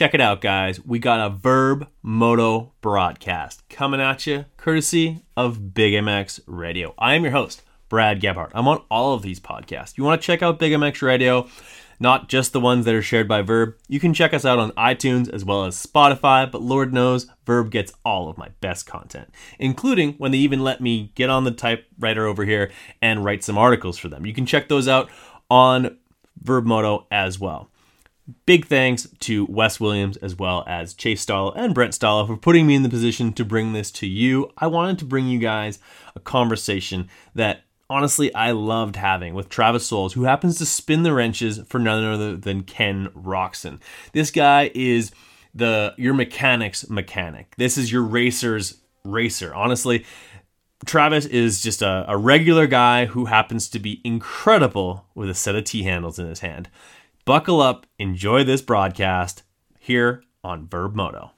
check it out, guys. We got a Verb Moto broadcast coming at you, courtesy of Big MX Radio. I am your host, Brad Gebhardt. I'm on all of these podcasts. You want to check out Big MX Radio? not just the ones that are shared by Verb. You can check us out on iTunes as well as Spotify, but Lord knows Verb gets all of my best content, including when they even let me get on the typewriter over here and write some articles for them. You can check those out on Verb Moto as well. Big thanks to Wes Williams as well as Chase Stalo and Brent Stalo for putting me in the position to bring this to you. I wanted to bring you guys a conversation that honestly I loved having with Travis Soules, who happens to spin the wrenches for none other than Ken Roczen. This guy is the your mechanic's mechanic. This is your racer's racer. Honestly, Travis is just a, a regular guy who happens to be incredible with a set of T handles in his hand. Buckle up, enjoy this broadcast here on Verb Moto.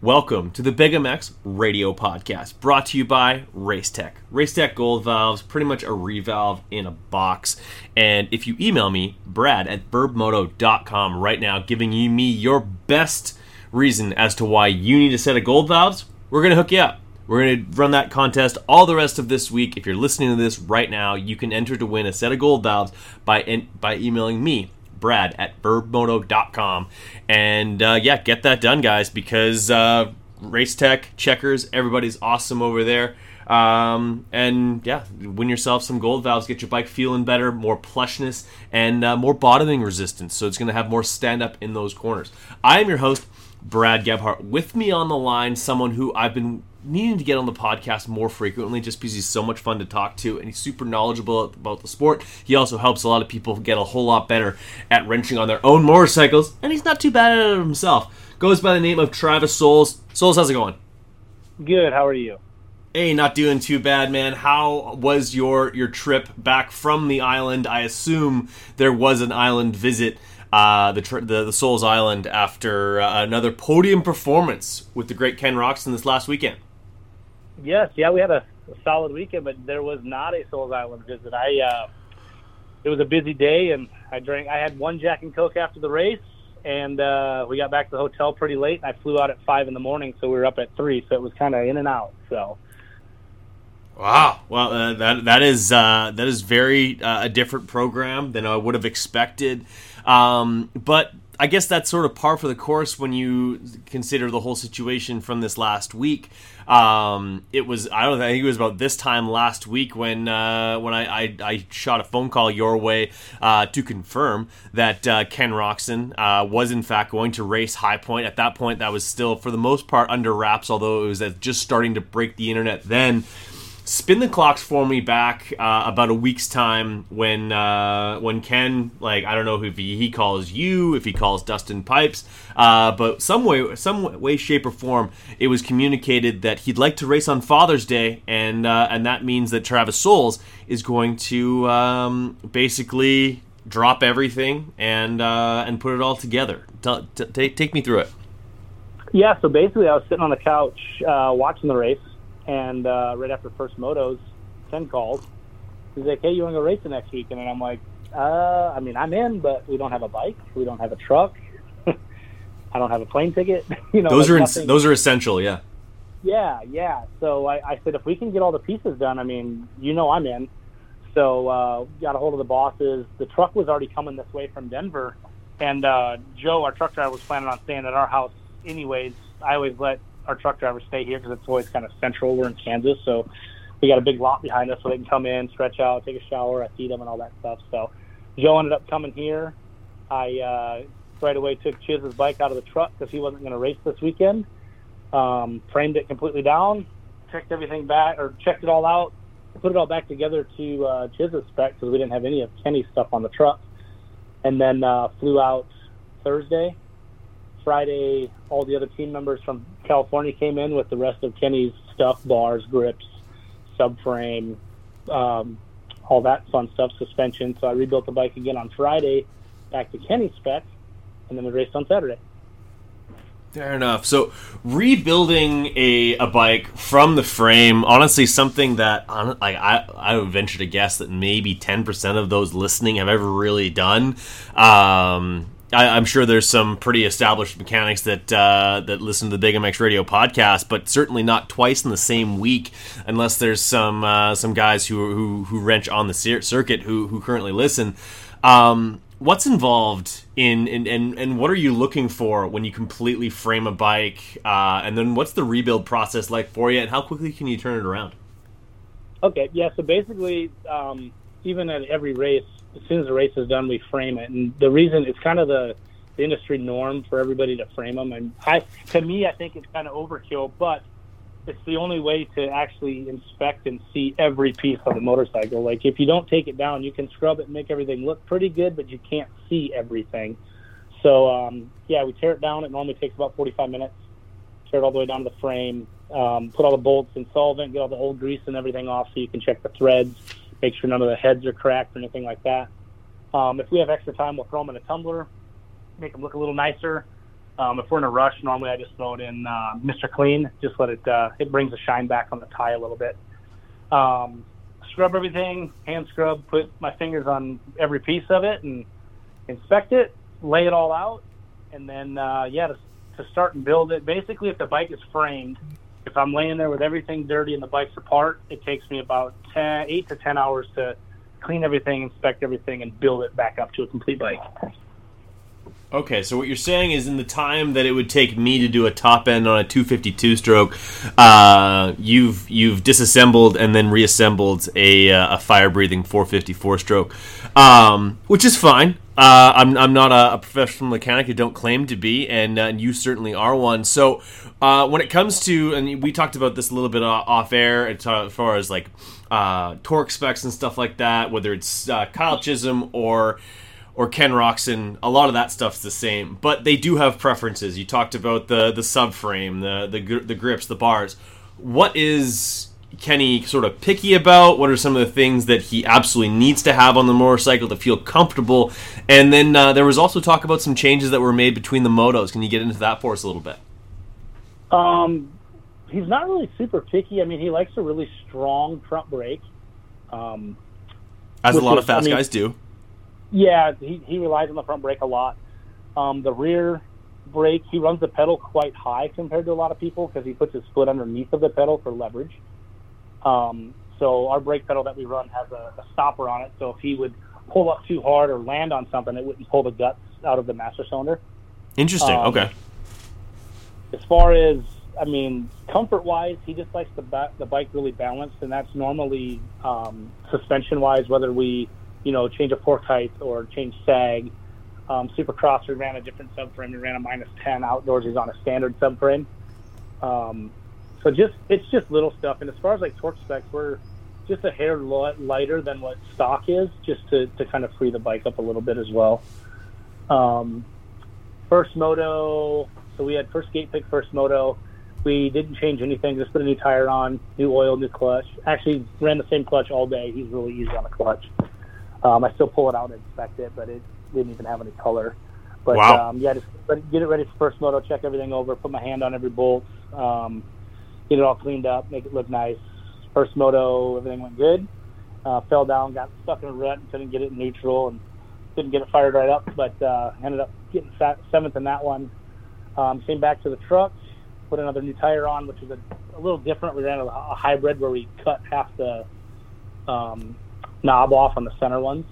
Welcome to the Big MX radio podcast brought to you by Race Tech. Racetech Gold Valves, pretty much a revalve in a box. And if you email me, brad at verbmoto.com right now, giving you me your best reason as to why you need a set of gold valves, we're going to hook you up. We're going to run that contest all the rest of this week. If you're listening to this right now, you can enter to win a set of gold valves by, by emailing me brad at verbmoto.com. And uh, yeah, get that done, guys, because uh, Race Tech, Checkers, everybody's awesome over there. Um, and yeah, win yourself some gold valves, get your bike feeling better, more plushness, and uh, more bottoming resistance. So it's going to have more stand up in those corners. I am your host, Brad Gebhart. With me on the line, someone who I've been needing to get on the podcast more frequently just because he's so much fun to talk to and he's super knowledgeable about the sport. He also helps a lot of people get a whole lot better at wrenching on their own motorcycles, and he's not too bad at it himself. Goes by the name of Travis Soules. Soules, how's it going? Good. How are you? Hey, not doing too bad, man. How was your your trip back from the island? I assume there was an island visit. Uh, the, the, the Soules Island after uh, another podium performance with the great Ken Roczen this last weekend. Yes, yeah, we had a, a, solid weekend, but there was not a Soules Island visit. I uh, it was a busy day, and I drank. I had one Jack and Coke after the race, and uh, we got back to the hotel pretty late. And I flew out at five in the morning, so we were up at three. So it was kind of in and out. So. Wow. Well, uh, that that is uh, that is very uh, a different program than I would have expected. Um, but I guess that's sort of par for the course when you consider the whole situation from this last week. Um, it was I don't think it was about this time last week when uh, when I, I, I, shot a phone call your way uh, to confirm that uh, Ken Roczen uh, was in fact going to race High Point. At that point, that was still for the most part under wraps, although it was just starting to break the internet then spin the clocks for me back uh, about a week's time when uh, when Ken like I don't know if he, he calls you if he calls Dustin Pipes uh, but some way some way shape or form it was communicated that he'd like to race on Father's Day and uh, and that means that Travis Soules is going to um, basically drop everything and uh, and put it all together. T- t- take me through it. Yeah so basically I was sitting on the couch uh, watching the race and uh, right after first motos, Ken calls. He's like, "Hey, you want to go race the next weekend?" And I'm like, uh, "I mean, I'm in, but we don't have a bike, we don't have a truck, I don't have a plane ticket. you know, those like are ins- those are essential, yeah." Yeah, yeah. So I, I said, if we can get all the pieces done, I mean, you know, I'm in. So uh, got a hold of the bosses. The truck was already coming this way from Denver, and uh, Joe, our truck driver, was planning on staying at our house anyways. I always let our truck drivers stay here because it's always kind of central. We're in Kansas, so we got a big lot behind us, so they can come in, stretch out, take a shower, I feed them, and all that stuff. So Joe ended up coming here. I uh, right away took Chiz's bike out of the truck because he wasn't going to race this weekend. Um, framed it completely down, checked everything back, or checked it all out, put it all back together to uh, Chiz's spec because we didn't have any of Kenny's stuff on the truck, and then uh, flew out Thursday Friday, all the other team members from California came in with the rest of Kenny's stuff, bars, grips, subframe, um, all that fun stuff, suspension. So I rebuilt the bike again on Friday, back to Kenny's spec, and then we raced on Saturday. Fair enough. So rebuilding a, a bike from the frame, honestly, something that like I I would venture to guess that maybe ten percent of those listening have ever really done. Um, I, am sure there's some pretty established mechanics that uh, that listen to the Big MX Radio podcast, but certainly not twice in the same week, unless there's some uh, some guys who, who who wrench on the circuit who who currently listen. Um, what's involved in, and and what are you looking for when you completely frame a bike, uh, and then what's the rebuild process like for you, and how quickly can you turn it around? Okay, yeah. So basically, um, even at every race, as soon as the race is done, we frame it. And the reason it's kind of the, the industry norm for everybody to frame them. And I, to me, I think it's kind of overkill, but it's the only way to actually inspect and see every piece of the motorcycle. Like if you don't take it down, you can scrub it and make everything look pretty good, but you can't see everything. So um, yeah, we tear it down. It normally takes about 45 minutes. Tear it all the way down to the frame. Um, put all the bolts in solvent, get all the old grease and everything off, so you can check the threads make sure none of the heads are cracked or anything like that. Um, if we have extra time, we'll throw them in a tumbler, make them look a little nicer. Um, if we're in a rush, normally I just throw it in uh, Mr. Clean. Just let it uh, it brings the shine back on the tie a little bit. Um, scrub everything, hand scrub, put my fingers on every piece of it, and inspect it, lay it all out, and then uh, yeah, to, to start and build it. Basically, if the bike is framed, if I'm laying there with everything dirty and the bike's apart, it takes me about 10, 8 to 10 hours to clean everything, inspect everything, and build it back up to a complete bike. Okay, so what you're saying is in the time that it would take me to do a top end on a 252 stroke, uh, you've you've disassembled and then reassembled a, uh, a fire breathing 454 stroke, um, which is fine. Uh, I'm, I'm not a, a, professional mechanic. I don't claim to be, and, uh, and you certainly are one. So, uh, when it comes to, and we talked about this a little bit off air as far as like uh, torque specs and stuff like that, whether it's uh, Kyle Chisholm or or Ken Roczen, a lot of that stuff's the same, but they do have preferences. You talked about the the subframe, the the the grips, the bars. What is Kenny sort of picky about? What are some of the things that he absolutely needs to have on the motorcycle to feel comfortable? And then uh, there was also talk about some changes that were made between the motos. Can you get into that for us a little bit? Um, he's not really super picky. I mean, he likes a really strong front brake. Um, As a lot is, of fast I mean, guys do. Yeah, he, he relies on the front brake a lot. Um, the rear brake, he runs the pedal quite high compared to a lot of people because he puts his foot underneath of the pedal for leverage. Um, so our brake pedal that we run has a, a stopper on it. So if he would pull up too hard or land on something, it wouldn't pull the guts out of the master cylinder. Interesting. Um, okay. As far as I mean, comfort wise, he just likes the ba- the bike really balanced, and that's normally um, suspension wise. Whether we, you know, change a fork height or change sag. Um, Supercross we ran a different subframe. We ran a minus ten outdoors. He's on a standard subframe. Um, so just it's just little stuff. And as far as like torque specs, we're just a hair lot lighter than what stock is, just to, to kind of free the bike up a little bit as well. Um, first moto, so we had first gate pick, first moto. We didn't change anything, just put a new tire on, new oil, new clutch. Actually, ran the same clutch all day. He's really easy on the clutch. Um, I still pull it out and inspect it, but it didn't even have any color. But wow. um, yeah, just get it ready for first moto, check everything over, put my hand on every bolt. Um, get it all cleaned up, make it look nice. First moto, everything went good. Uh, fell down, got stuck in a rut, and couldn't get it in neutral, and couldn't get it fired right up. But uh, ended up getting seventh in that one. Um, came back to the truck, put another new tire on, which was a, a little different. We ran a, a hybrid where we cut half the um, knob off on the center ones,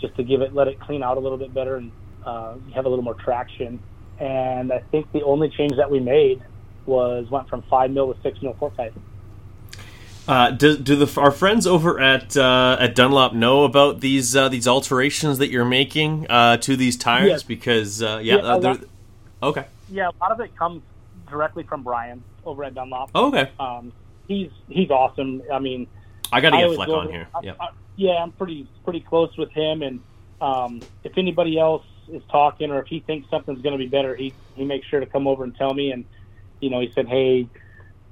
just to give it, let it clean out a little bit better and uh, have a little more traction. And I think the only change that we made was went from five mil to six mil fork height. Uh, do, do the our friends over at uh, at Dunlop know about these uh, these alterations that you're making uh, to these tires? Yes. Because uh, yeah, yeah lot, okay. Yeah, a lot of it comes directly from Brian over at Dunlop. Oh, okay. Um, he's he's awesome. I mean, I got to get Fleck on here. Yeah. yeah, I'm pretty pretty close with him, and um, if anybody else is talking or if he thinks something's going to be better, he he makes sure to come over and tell me and you know, he said, hey,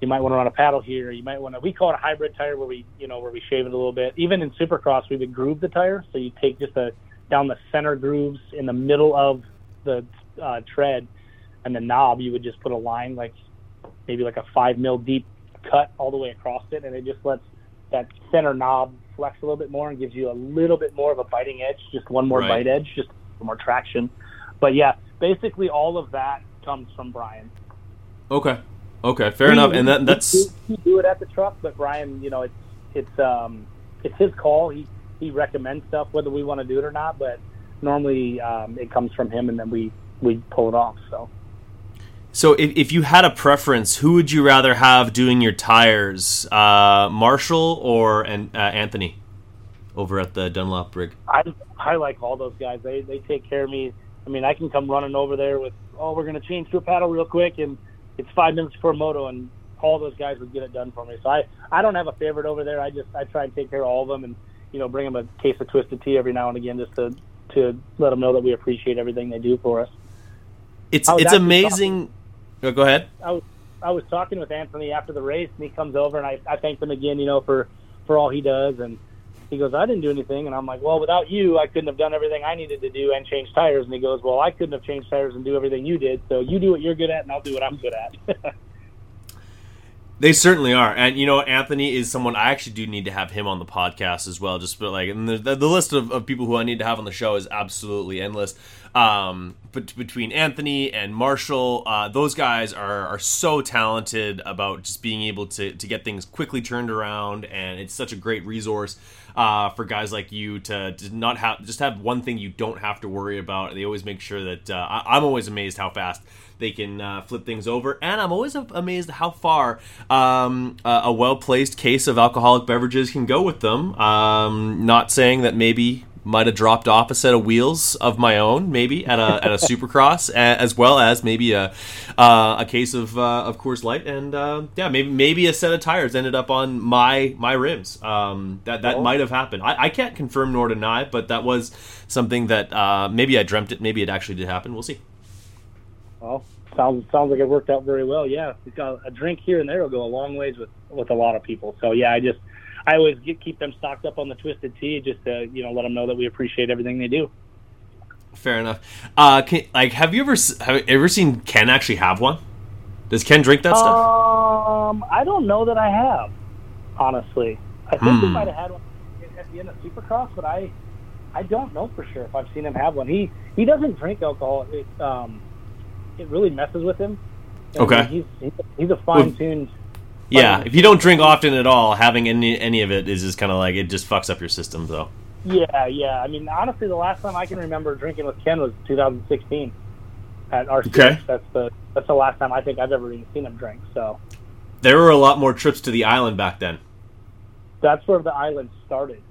you might want to run a paddle here. You might want to. We call it a hybrid tire, where we, you know, where we shave it a little bit. Even in Supercross, we would groove the tire, so you take just a down the center grooves in the middle of the uh, tread, and the knob. You would just put a line like maybe like a five mil deep cut all the way across it, and it just lets that center knob flex a little bit more and gives you a little bit more of a biting edge, just one more right. bite edge, just more traction. but yeah, basically all of that comes from Brian. Okay. Okay, fair we, enough. And that, that's we, do it at the truck, but Brian, you know, it's it's um it's his call. He he recommends stuff whether we want to do it or not, but normally um, it comes from him, and then we we pull it off. So. So, if, if you had a preference, who would you rather have doing your tires, uh, Marshall or uh, Anthony, over at the Dunlop rig? I I like all those guys. They they take care of me. I mean, I can come running over there with, oh, we're going to change to a paddle real quick, and it's five minutes a moto, and all those guys would get it done for me. So I I don't have a favorite over there. I just I try and take care of all of them, and you know, bring them a case of twisted tea every now and again, just to to let them know that we appreciate everything they do for us. It's it's amazing. Talking, oh, go ahead. I was I was talking with Anthony after the race, and he comes over, and I I thank him again, you know, for for all he does, and he goes, I didn't do anything, and I'm like, well, without you, I couldn't have done everything I needed to do and change tires. And he goes, well, I couldn't have changed tires and do everything you did, so you do what you're good at, and I'll do what I'm good at. They certainly are, and you know Anthony is someone I actually do need to have him on the podcast as well. Just but like, and the, the list of, of people who I need to have on the show is absolutely endless. Um, but between Anthony and Marshall, uh, those guys are are so talented about just being able to to get things quickly turned around, and it's such a great resource uh, for guys like you to, to not have just have one thing you don't have to worry about. They always make sure that uh, I, I'm always amazed how fast they can uh, flip things over. And I'm always amazed how far um, a well placed case of alcoholic beverages can go with them. Um, not saying that maybe might have dropped off a set of wheels of my own, maybe at a at a Supercross, as well as maybe a uh, a case of uh, of Coors Light, and uh, yeah, maybe maybe a set of tires ended up on my my rims. Um, that that oh. might have happened. I, I can't confirm nor deny, but that was something that uh, maybe I dreamt it. Maybe it actually did happen. We'll see. Well, sounds sounds like it worked out very well. Yeah, we got a drink here and there will go a long ways with with a lot of people. So yeah, I just I always get, keep them stocked up on the twisted tea just to you know let them know that we appreciate everything they do. Fair enough. Uh, can, like, have you ever have you ever seen Ken actually have one? Does Ken drink that stuff? Um, I don't know that I have. Honestly, I think hmm. we might have had one at the end of Supercross, but I I don't know for sure if I've seen him have one. He he doesn't drink alcohol. It, um, it really messes with him. okay. He's, he's, a fine tuned. Yeah, if you don't drink often at all, having any any of it is just kind of like it just fucks up your system, though. Yeah, yeah. I mean, honestly, the last time I can remember drinking with Ken was 2016 at RCX. Okay. That's the that's the last time I think I've ever even seen him drink. So. There were a lot more trips to the island back then. That's where the island started.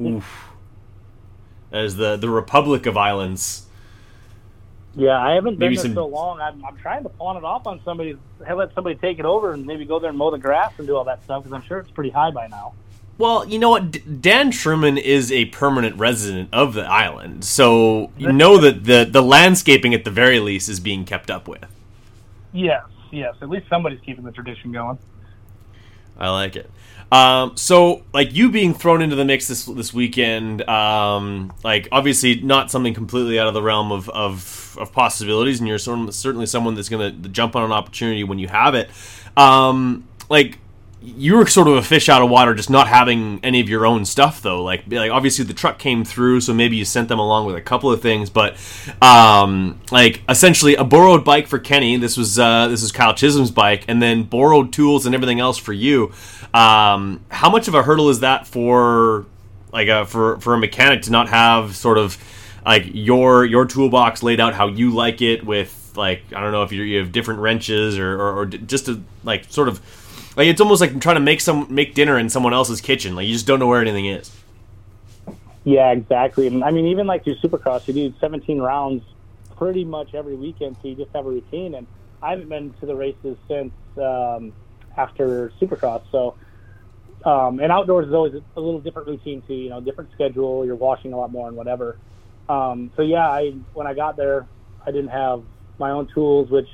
Oof. As the the Republic of Islands. Yeah, I haven't been maybe there some... so long. I'm, I'm trying to pawn it off on somebody, let somebody take it over and maybe go there and mow the grass and do all that stuff because I'm sure it's pretty high by now. Well, you know what? Dan Truman is a permanent resident of the island, so you know that the the landscaping at the very least is being kept up with. Yes, yes. At least somebody's keeping the tradition going. I like it. Um, so, like you being thrown into the mix this this weekend, um, like obviously not something completely out of the realm of of, of possibilities, and you're certainly someone that's going to jump on an opportunity when you have it. Um, like you were sort of a fish out of water just not having any of your own stuff though like like obviously the truck came through so maybe you sent them along with a couple of things but um like essentially a borrowed bike for Kenny this was uh this is Kyle Chisholm's bike and then borrowed tools and everything else for you um how much of a hurdle is that for like a for for a mechanic to not have sort of like your your toolbox laid out how you like it with like I don't know if you have different wrenches or, or, or just to like sort of like it's almost like trying to make some make dinner in someone else's kitchen. Like you just don't know where anything is. Yeah, exactly. And I mean, even like through Supercross, you do 17 rounds pretty much every weekend, so you just have a routine. And I haven't been to the races since um, after Supercross, so. Um, and outdoors is always a little different routine too. You know, different schedule. You're washing a lot more and whatever. Um, so yeah, I when I got there, I didn't have my own tools, which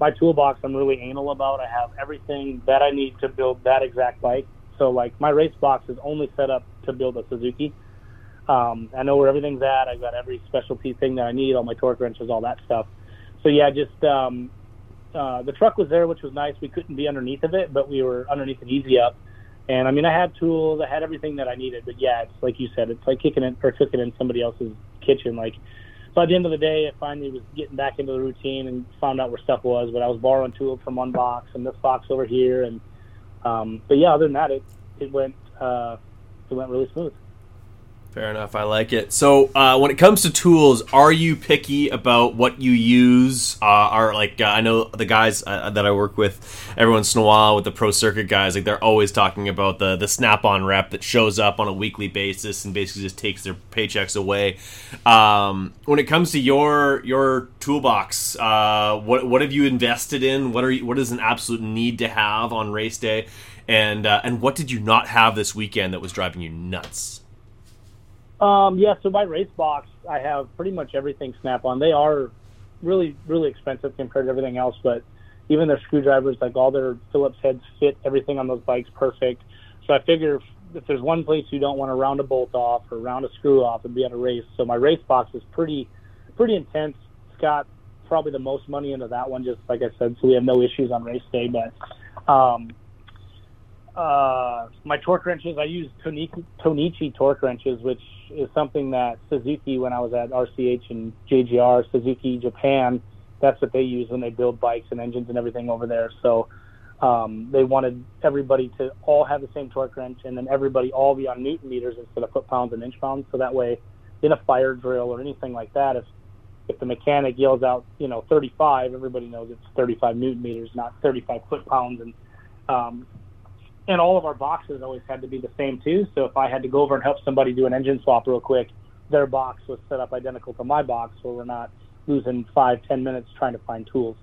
my toolbox I'm really anal about. I have everything that I need to build that exact bike. So like my race box is only set up to build a Suzuki. Um, I know where everything's at. I've got every specialty thing that I need, all my torque wrenches, all that stuff. So yeah, just um, uh, the truck was there, which was nice. We couldn't be underneath of it, but we were underneath an easy up. And I mean, I had tools, I had everything that I needed. But yeah, it's like you said, it's like kicking it or cooking in somebody else's kitchen. Like by the end of the day, I finally was getting back into the routine and found out where stuff was. But I was borrowing tools from one box and this box over here, and um, but yeah, other than that, it it went uh, it went really smooth. Fair enough. I like it. So, uh, when it comes to tools, are you picky about what you use? Uh, are like uh, I know the guys uh, that I work with every once in a while with the pro circuit guys, like they're always talking about the the snap-on rep that shows up on a weekly basis and basically just takes their paychecks away. Um, when it comes to your your toolbox, uh, what what have you invested in? What are you, what is an absolute need to have on race day? And uh, and what did you not have this weekend that was driving you nuts? Um, yeah, so my race box, I have pretty much everything snap on. They are really, really expensive compared to everything else, but even their screwdrivers, like all their Phillips heads fit everything on those bikes perfect. So I figure if, if there's one place you don't want to round a bolt off or round a screw off, it'd be at a race. So my race box is pretty, pretty intense. It's got probably the most money into that one, just like I said, so we have no issues on race day. But um, uh, my torque wrenches, I use Tohnichi, Tohnichi torque wrenches, which is something that Suzuki, when I was at RCH and JGR, Suzuki Japan, that's what they use when they build bikes and engines and everything over there. So um, they wanted everybody to all have the same torque wrench and then everybody all be on newton meters instead of foot pounds and inch pounds. So that way, in a fire drill or anything like that, if if the mechanic yells out, you know, 35, everybody knows it's 35 newton meters, not 35 foot pounds. And um, and all of our boxes always had to be the same too. So if I had to go over and help somebody do an engine swap real quick, their box was set up identical to my box, so we're not losing five, ten minutes trying to find tools.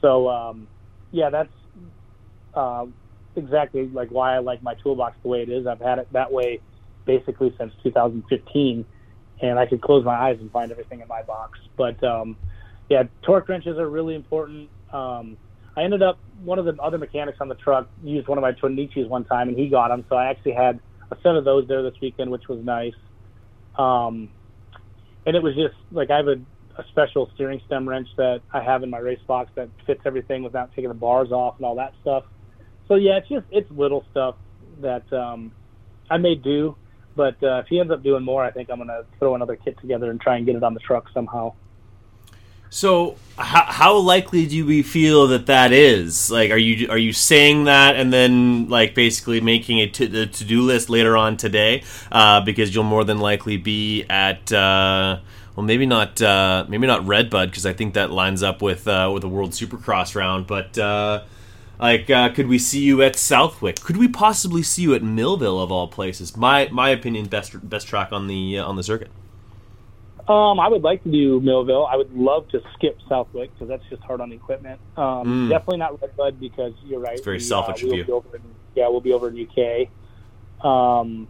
So um, yeah, that's uh, exactly like why I like my toolbox the way it is. I've had it that way basically since 2015, and I could close my eyes and find everything in my box. But um, yeah, torque wrenches are really important. Um, I ended up one of the other mechanics on the truck used one of my Tohnichis one time, and he got them. So I actually had a set of those there this weekend, which was nice. Um, and it was just like I have a, a special steering stem wrench that I have in my race box that fits everything without taking the bars off and all that stuff. So yeah, it's just it's little stuff that um, I may do, but uh, if he ends up doing more, I think I'm gonna throw another kit together and try and get it on the truck somehow. So, how, how likely do we feel that that is? Like, are you are you saying that and then like basically making a to do list later on today? Uh, because you'll more than likely be at. Uh, well, maybe not. Uh, maybe not Redbud because I think that lines up with uh, with the World Supercross round. But uh, like, uh, could we see you at Southwick? Could we possibly see you at Millville of all places? My my opinion, best best track on the on the circuit. Um, I would like to do Millville. I would love to skip Southwick because that's just hard on equipment. Um, mm. Definitely not Redbud because you're right. It's very we, selfish uh, of you. In, yeah, we'll be over in UK. Um,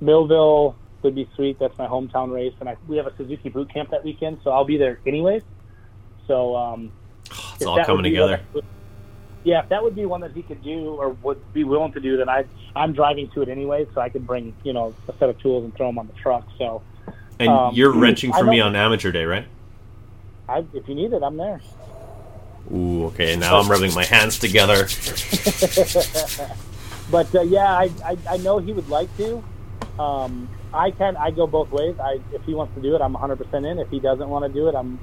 Millville would be sweet. That's my hometown race, and I, we have a Suzuki boot camp that weekend, so I'll be there anyways. So um, oh, it's all coming together. Would, yeah, if that would be one that he could do or would be willing to do, then I I'm driving to it anyway, so I could bring you know a set of tools and throw them on the truck. So and um, you're wrenching for me on amateur day, right? I, if you need it, I'm there. Ooh, okay. Now I'm rubbing my hands together. but uh, yeah, I, I, I know he would like to. Um, I can I go both ways. I if he wants to do it, I'm 100% in. If he doesn't want to do it, I'm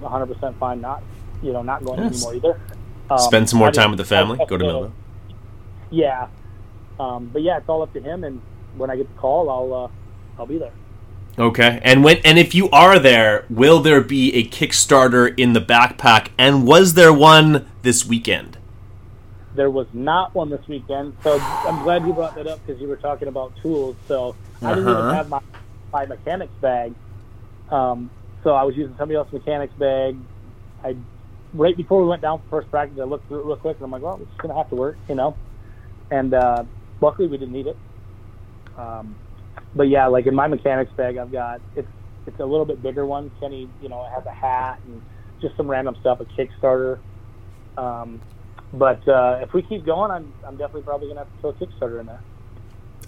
100% fine not you know not going yes. anymore either. Um, Spend some more time with the family. Go to Millville. Yeah, um, but yeah, it's all up to him. And when I get the call, I'll uh, I'll be there. Okay. And when and if you are there, will there be a Kickstarter in the backpack? And was there one this weekend? There was not one this weekend. So I'm glad you brought that up because you were talking about tools. So I didn't uh-huh. even have my my mechanics bag. Um, so I was using somebody else's mechanics bag. I right before we went down for first practice, I looked through it real quick and I'm like, well, it's gonna have to work, you know. And uh, luckily, we didn't need it. Um, but yeah, like in my mechanics bag, I've got it's it's a little bit bigger one. Kenny, you know, has a hat and just some random stuff, a Kickstarter. Um, but uh, if we keep going, I'm I'm definitely probably gonna have to throw a Kickstarter in there.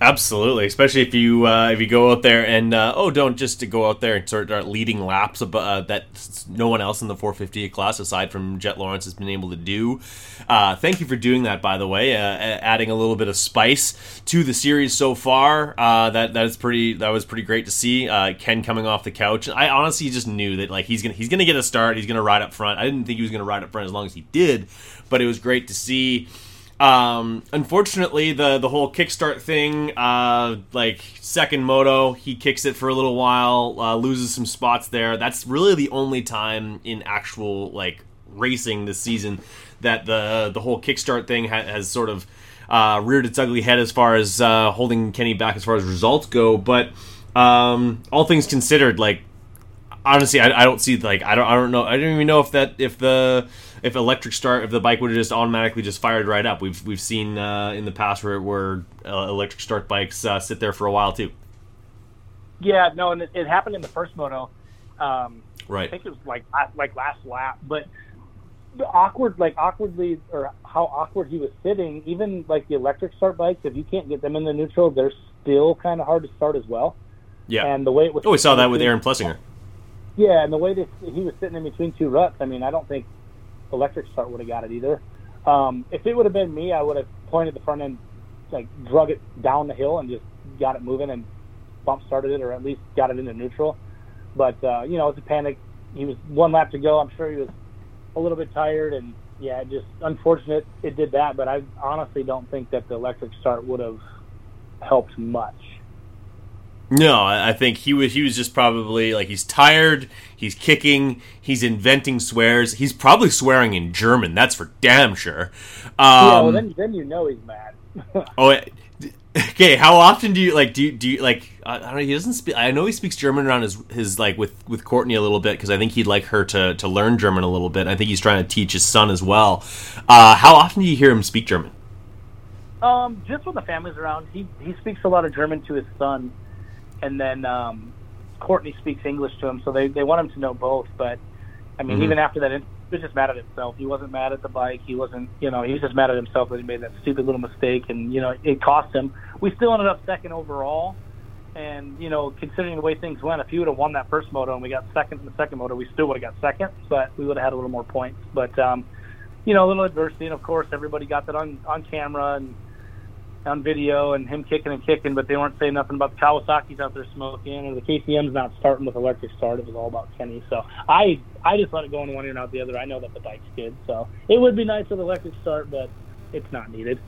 Absolutely, especially if you uh, if you go out there and uh, oh, don't just go out there and start leading laps uh, that no one else in the 450 class aside from Jett Lawrence has been able to do. Uh, thank you for doing that, by the way, uh, adding a little bit of spice to the series so far. Uh, that that is pretty that was pretty great to see. Ken coming off the couch. I honestly just knew that like he's gonna he's gonna get a start. He's gonna ride up front. I didn't think he was gonna ride up front as long as he did, but it was great to see. Um, unfortunately, the the whole kickstart thing, uh, like second moto, he kicks it for a little while, uh, loses some spots there. That's really the only time in actual like racing this season that the the whole kickstart thing ha- has sort of uh, reared its ugly head as far as uh, holding Kenny back as far as results go. But um, all things considered, like honestly, I, I don't see like I don't I don't know I don't even know if that if the if electric start if the bike would have just automatically just fired right up. We've we've seen uh, in the past where where uh, electric start bikes uh, sit there for a while too. Yeah, no, and it, it happened in the first moto. Um, right. I think it was like like last lap, but the awkward like awkwardly or how awkward he was sitting. Even like the electric start bikes, if you can't get them in the neutral, they're still kind of hard to start as well. Yeah. And the way it was. Oh, we saw that with Aaron Plessinger. Yeah, and the way that he was sitting in between two ruts, I mean, I don't think electric start would have got it either. Um, if it would have been me, I would have pointed the front end, like drug it down the hill and just got it moving and bump started it, or at least got it into neutral. But uh, you know, it's a panic. He was one lap to go. I'm sure he was a little bit tired, and yeah, just unfortunate it did that. But I honestly don't think that the electric start would have helped much. No, I think he was he was just probably like he's tired, he's kicking, he's inventing swears. He's probably swearing in German. That's for damn sure. Um, yeah, well then then you know he's mad. oh, okay. How often do you like do you, do you like I don't know. He doesn't speak. I know he speaks German around his his like with with Courtney a little bit because I think he'd like her to to learn German a little bit. I think he's trying to teach his son as well. Uh, how often do you hear him speak German? Um, just when the family's around, he he speaks a lot of German to his son and then um, Courtney speaks English to him, so they they want him to know both. But I mean, mm-hmm. even after that, he was just mad at himself. He wasn't mad at the bike. He wasn't, you know, he was just mad at himself that he made that stupid little mistake, and you know, it cost him. We still ended up second overall. And you know, considering the way things went, if he would have won that first moto and we got second in the second moto, we still would have got second, but we would have had a little more points. But um, you know, a little adversity, and of course, everybody got that on on camera, and on video and him kicking and kicking, but they weren't saying nothing about the Kawasaki's out there smoking or the KTM's not starting with electric start. It was all about Kenny. So I I just let it go in one ear and out the other. I know that the bike's good, so it would be nice with electric start, but it's not needed.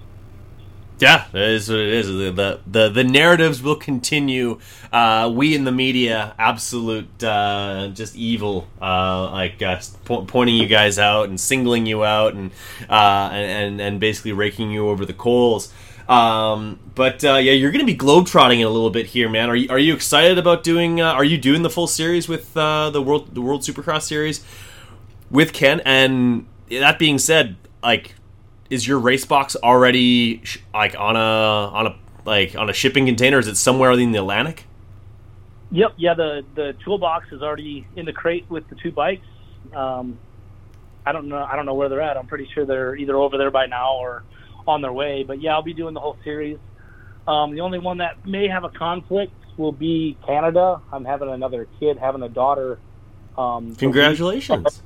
Yeah, that is what it is. The the the narratives will continue. Uh, we in the media, absolute uh, just evil, uh, like po- pointing you guys out and singling you out and uh, and and basically raking you over the coals. Um, but uh, yeah, you're going to be globetrotting it a little bit here, man. Are you are you excited about doing? Uh, are you doing the full series with uh, the world the World Supercross series with Ken? And that being said, like, is your race box already sh- like on a on a like on a shipping container? Is it somewhere in the Atlantic? Yep. Yeah. The the toolbox is already in the crate with the two bikes. Um, I don't know. I don't know where they're at. I'm pretty sure they're either over there by now or on their way. But yeah, I'll be doing the whole series. Um, the only one that may have a conflict will be Canada. I'm having another kid, having a daughter. Um, Congratulations!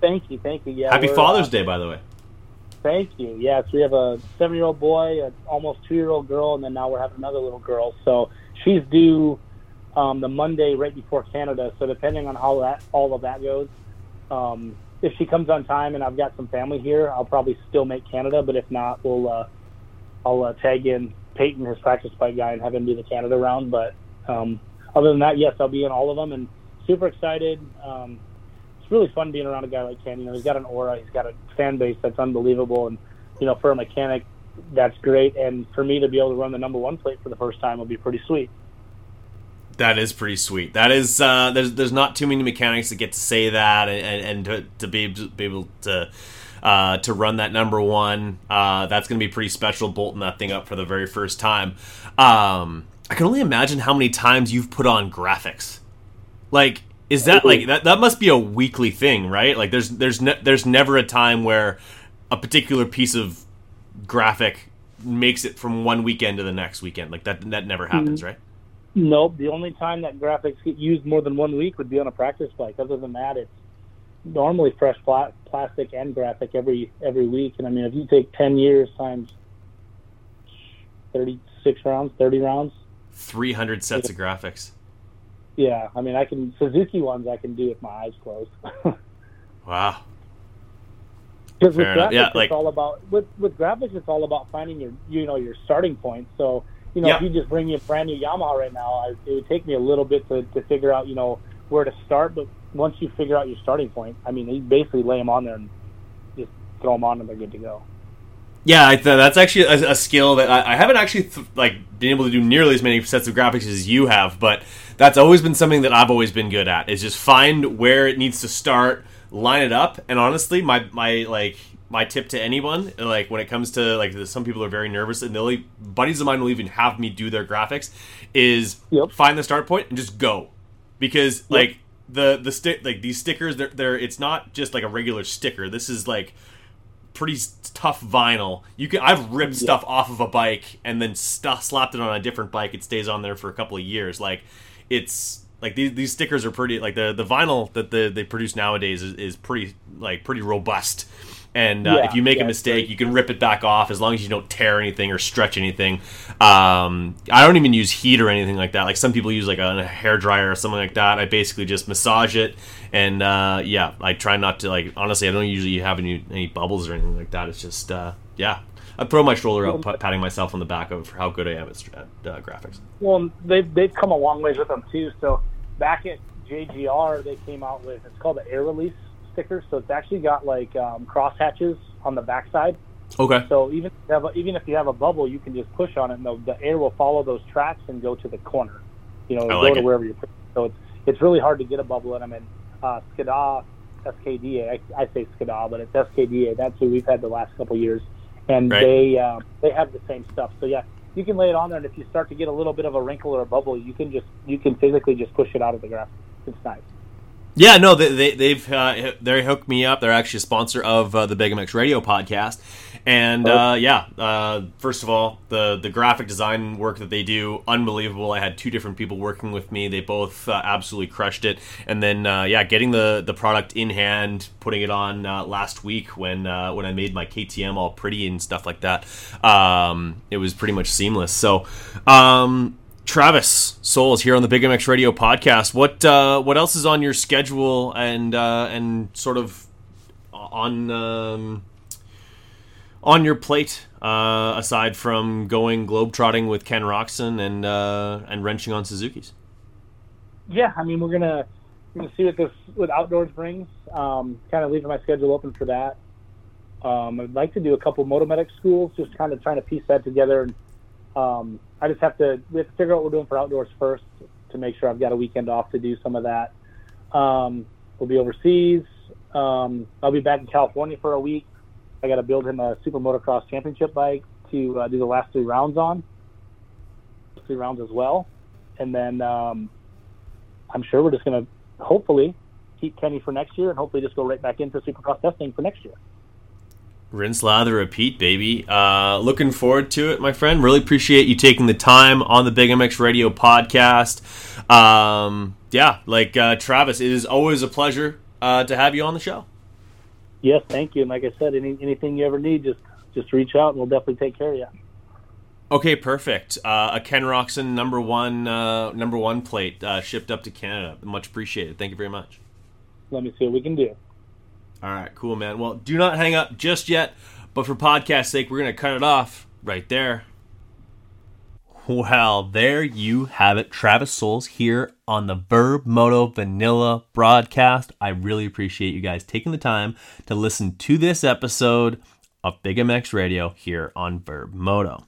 thank you, thank you. Yeah, happy Father's uh, Day, by the way. Thank you. Yes, we have a seven-year-old boy, an almost two-year-old girl, and then now we're having another little girl. So she's due um, the Monday right before Canada. So depending on how that all of that goes, um, if she comes on time and I've got some family here, I'll probably still make Canada. But if not, we'll uh, I'll uh, tag in Peyton, his practice bike guy, and have him do the Canada round. But um, other than that, yes, I'll be in all of them and super excited. Um, it's really fun being around a guy like Ken. You know, he's got an aura, he's got a fan base that's unbelievable, and you know, for a mechanic, that's great. And for me to be able to run the number one plate for the first time will be pretty sweet. That is pretty sweet. That is uh, there's there's not too many mechanics that get to say that and, and to, to be, be able to uh, to run that number one. Uh, that's going to be pretty special, bolting that thing up for the very first time. Um, I can only imagine how many times you've put on graphics. Like, is that like that? That must be a weekly thing, right? Like, there's there's ne- there's never a time where a particular piece of graphic makes it from one weekend to the next weekend. Like that that never happens, right? Nope. The only time that graphics get used more than one week would be on a practice bike. Other than that, it's normally fresh pla- plastic and graphic every every week. And I mean, if you take ten years times thirty six rounds, thirty rounds, Three hundred sets of graphics. yeah. I mean, I can Suzuki ones I can do with my eyes closed. Wow. Because with graphics, Yeah, like- it's all about with with graphics, it's all about finding your you know your starting point. So you know, Yeah. if you just bring me a brand new Yamaha right now, I, it would take me a little bit to, to figure out you know where to start. But once you figure out your starting point, I mean, you basically lay them on there and just throw them on, and they're good to go. Yeah, I th- that's actually a, a skill that I, I haven't actually th- like been able to do nearly as many sets of graphics as you have, but that's always been something that I've always been good at. Is just find where it needs to start, line it up, and honestly, my my like my tip to anyone like when it comes to like some people are very nervous and they'll buddies of mine will even have me do their graphics is Yep. find the start point and just go because like the the stick like these stickers they're, they're it's not just like a regular sticker this is like pretty tough vinyl. You can I've ripped stuff off of a bike and then stu- slapped it on a different bike. It stays on there for a couple of years. Like it's like these these stickers are pretty like the the vinyl that the, they produce nowadays is, is pretty like pretty robust. And uh, Yeah, if you make yeah, a mistake, you can rip it back off as long as you don't tear anything or stretch anything. Um, I don't even use heat or anything like that. Like some people use like a, hair dryer or something like that. I basically just massage it, and uh, yeah, I try not to like. Honestly, I don't usually have any any bubbles or anything like that. It's just uh, yeah. I throw my shoulder out, pat- patting myself on the back of how good I am at, at uh, graphics. Well, they've they've come a long ways with them too. So back at JGR, they came out with it's called the air release sticker. So it's actually got like um, cross hatches on the backside. Okay. So even if you have a, even if you have a bubble, you can just push on it, and the, the air will follow those tracks and go to the corner. You know, I go to it. wherever you're. pushing. So it's it's really hard to get a bubble in them. And uh, Skada, SKDA, I, I say Skada, but it's SKDA. That's who we've had the last couple years, and Right. they uh, they have the same stuff. So yeah, you can lay it on there, and if you start to get a little bit of a wrinkle or a bubble, you can just you can physically just push it out of the grass. It's nice. Yeah, no, they, they they've uh, they hooked me up. They're actually a sponsor of uh, the Big MX Radio podcast, and uh, yeah, uh, first of all, the the graphic design work that they do, unbelievable. I had two different people working with me. They both uh, absolutely crushed it. And then uh, yeah, getting the the product in hand, putting it on uh, last week when uh, when I made my KTM all pretty and stuff like that. Um, it was pretty much seamless. So. Um, Travis Soules here on the Big MX Radio podcast. What uh, what else is on your schedule and uh, and sort of on um, on your plate uh, aside from going globetrotting with Ken Roczen and uh, and wrenching on Suzuki's? yeah, I mean, we're gonna we're gonna see what this what outdoors brings. Um, kind of leaving my schedule open for that. Um, I'd like to do a couple motomedic schools, just kind of trying to piece that together. And um, I just have to we have to figure out what we're doing for outdoors first to make sure I've got a weekend off to do some of that. Um, we'll be overseas. Um, I'll be back in California for a week. I got to build him a super motocross championship bike to uh, do the last three rounds on, three rounds as well, and then. Um, I'm sure we're just going to hopefully keep Kenny for next year and hopefully just go right back into Supercross testing for next year. Rinse, lather, repeat, baby. Uh, looking forward to it, my friend. Really appreciate you taking the time on the Big MX Radio podcast. Um, yeah, like uh, Travis, it is always a pleasure uh, to have you on the show. Yes, thank you. And like I said, any, anything you ever need, just just reach out and we'll definitely take care of you. Okay, perfect. Uh, a Ken Roczen number one uh, number one plate uh, shipped up to Canada. Much appreciated. Thank you very much. Let me see what we can do. All right, cool, man. Well, do not hang up just yet, but for podcast sake, we're gonna cut it off right there. Well, there you have it. Travis Soules here on the Verb Moto Vanilla broadcast. I really appreciate you guys taking the time to listen to this episode of Big MX Radio here on Verb Moto.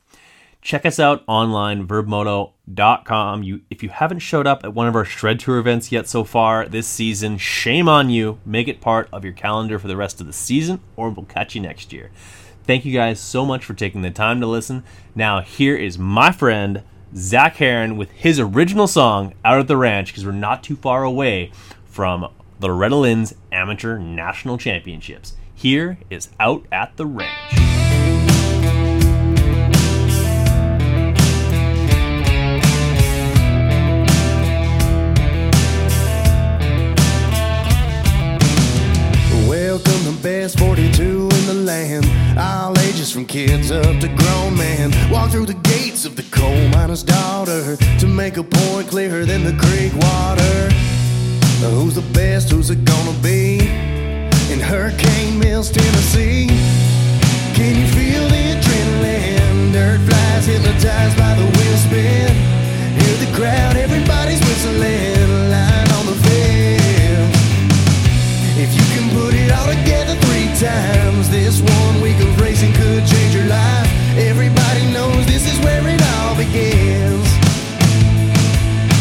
Check us out online, verbmoto.com. You, if you haven't showed up at one of our Shred Tour events yet so far this season, shame on you. Make it part of your calendar for the rest of the season, or we'll catch you next year. Thank you guys so much for taking the time to listen. Now, here is my friend Zach Heron with his original song, Out at the Ranch, because we're not too far away from the Loretta Lynn's Amateur National Championships. Here is Out at the Ranch. From kids up to grown men. Walk through the gates of the coal miner's daughter to make a point clearer than the creek water. Who's the best? Who's it gonna be? In Hurricane Mills, Tennessee. Can you feel the adrenaline? Dirt flies hypnotized by the wheel spin. Hear the crowd, everybody's whistling. Line all together three times, this one week of racing could change your life. Everybody knows this is where it all begins.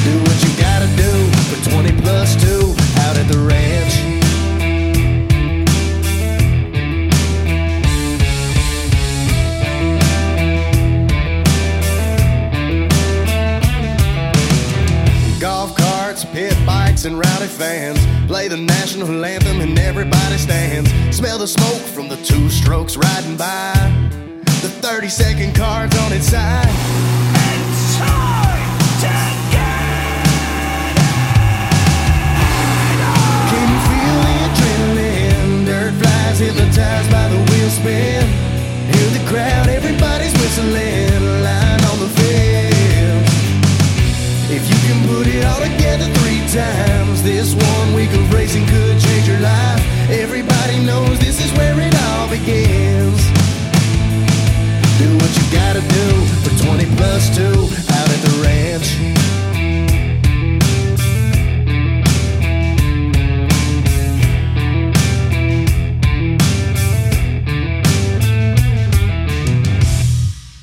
Do what you gotta do for 20 plus 2 out at the ranch. Pit and rowdy fans play the national anthem and everybody stands. Smell the smoke from the two strokes riding by. The 30 second cards on its side. Can you feel the adrenaline? Dirt flies hypnotized by the wheel spin. Hear the crowd, everybody's whistling. Line on the fence. If you can put it all together three times, this one week of racing could change your life. Everybody knows this is where it all begins. Do what you gotta do for 20 plus 2 out at the ranch.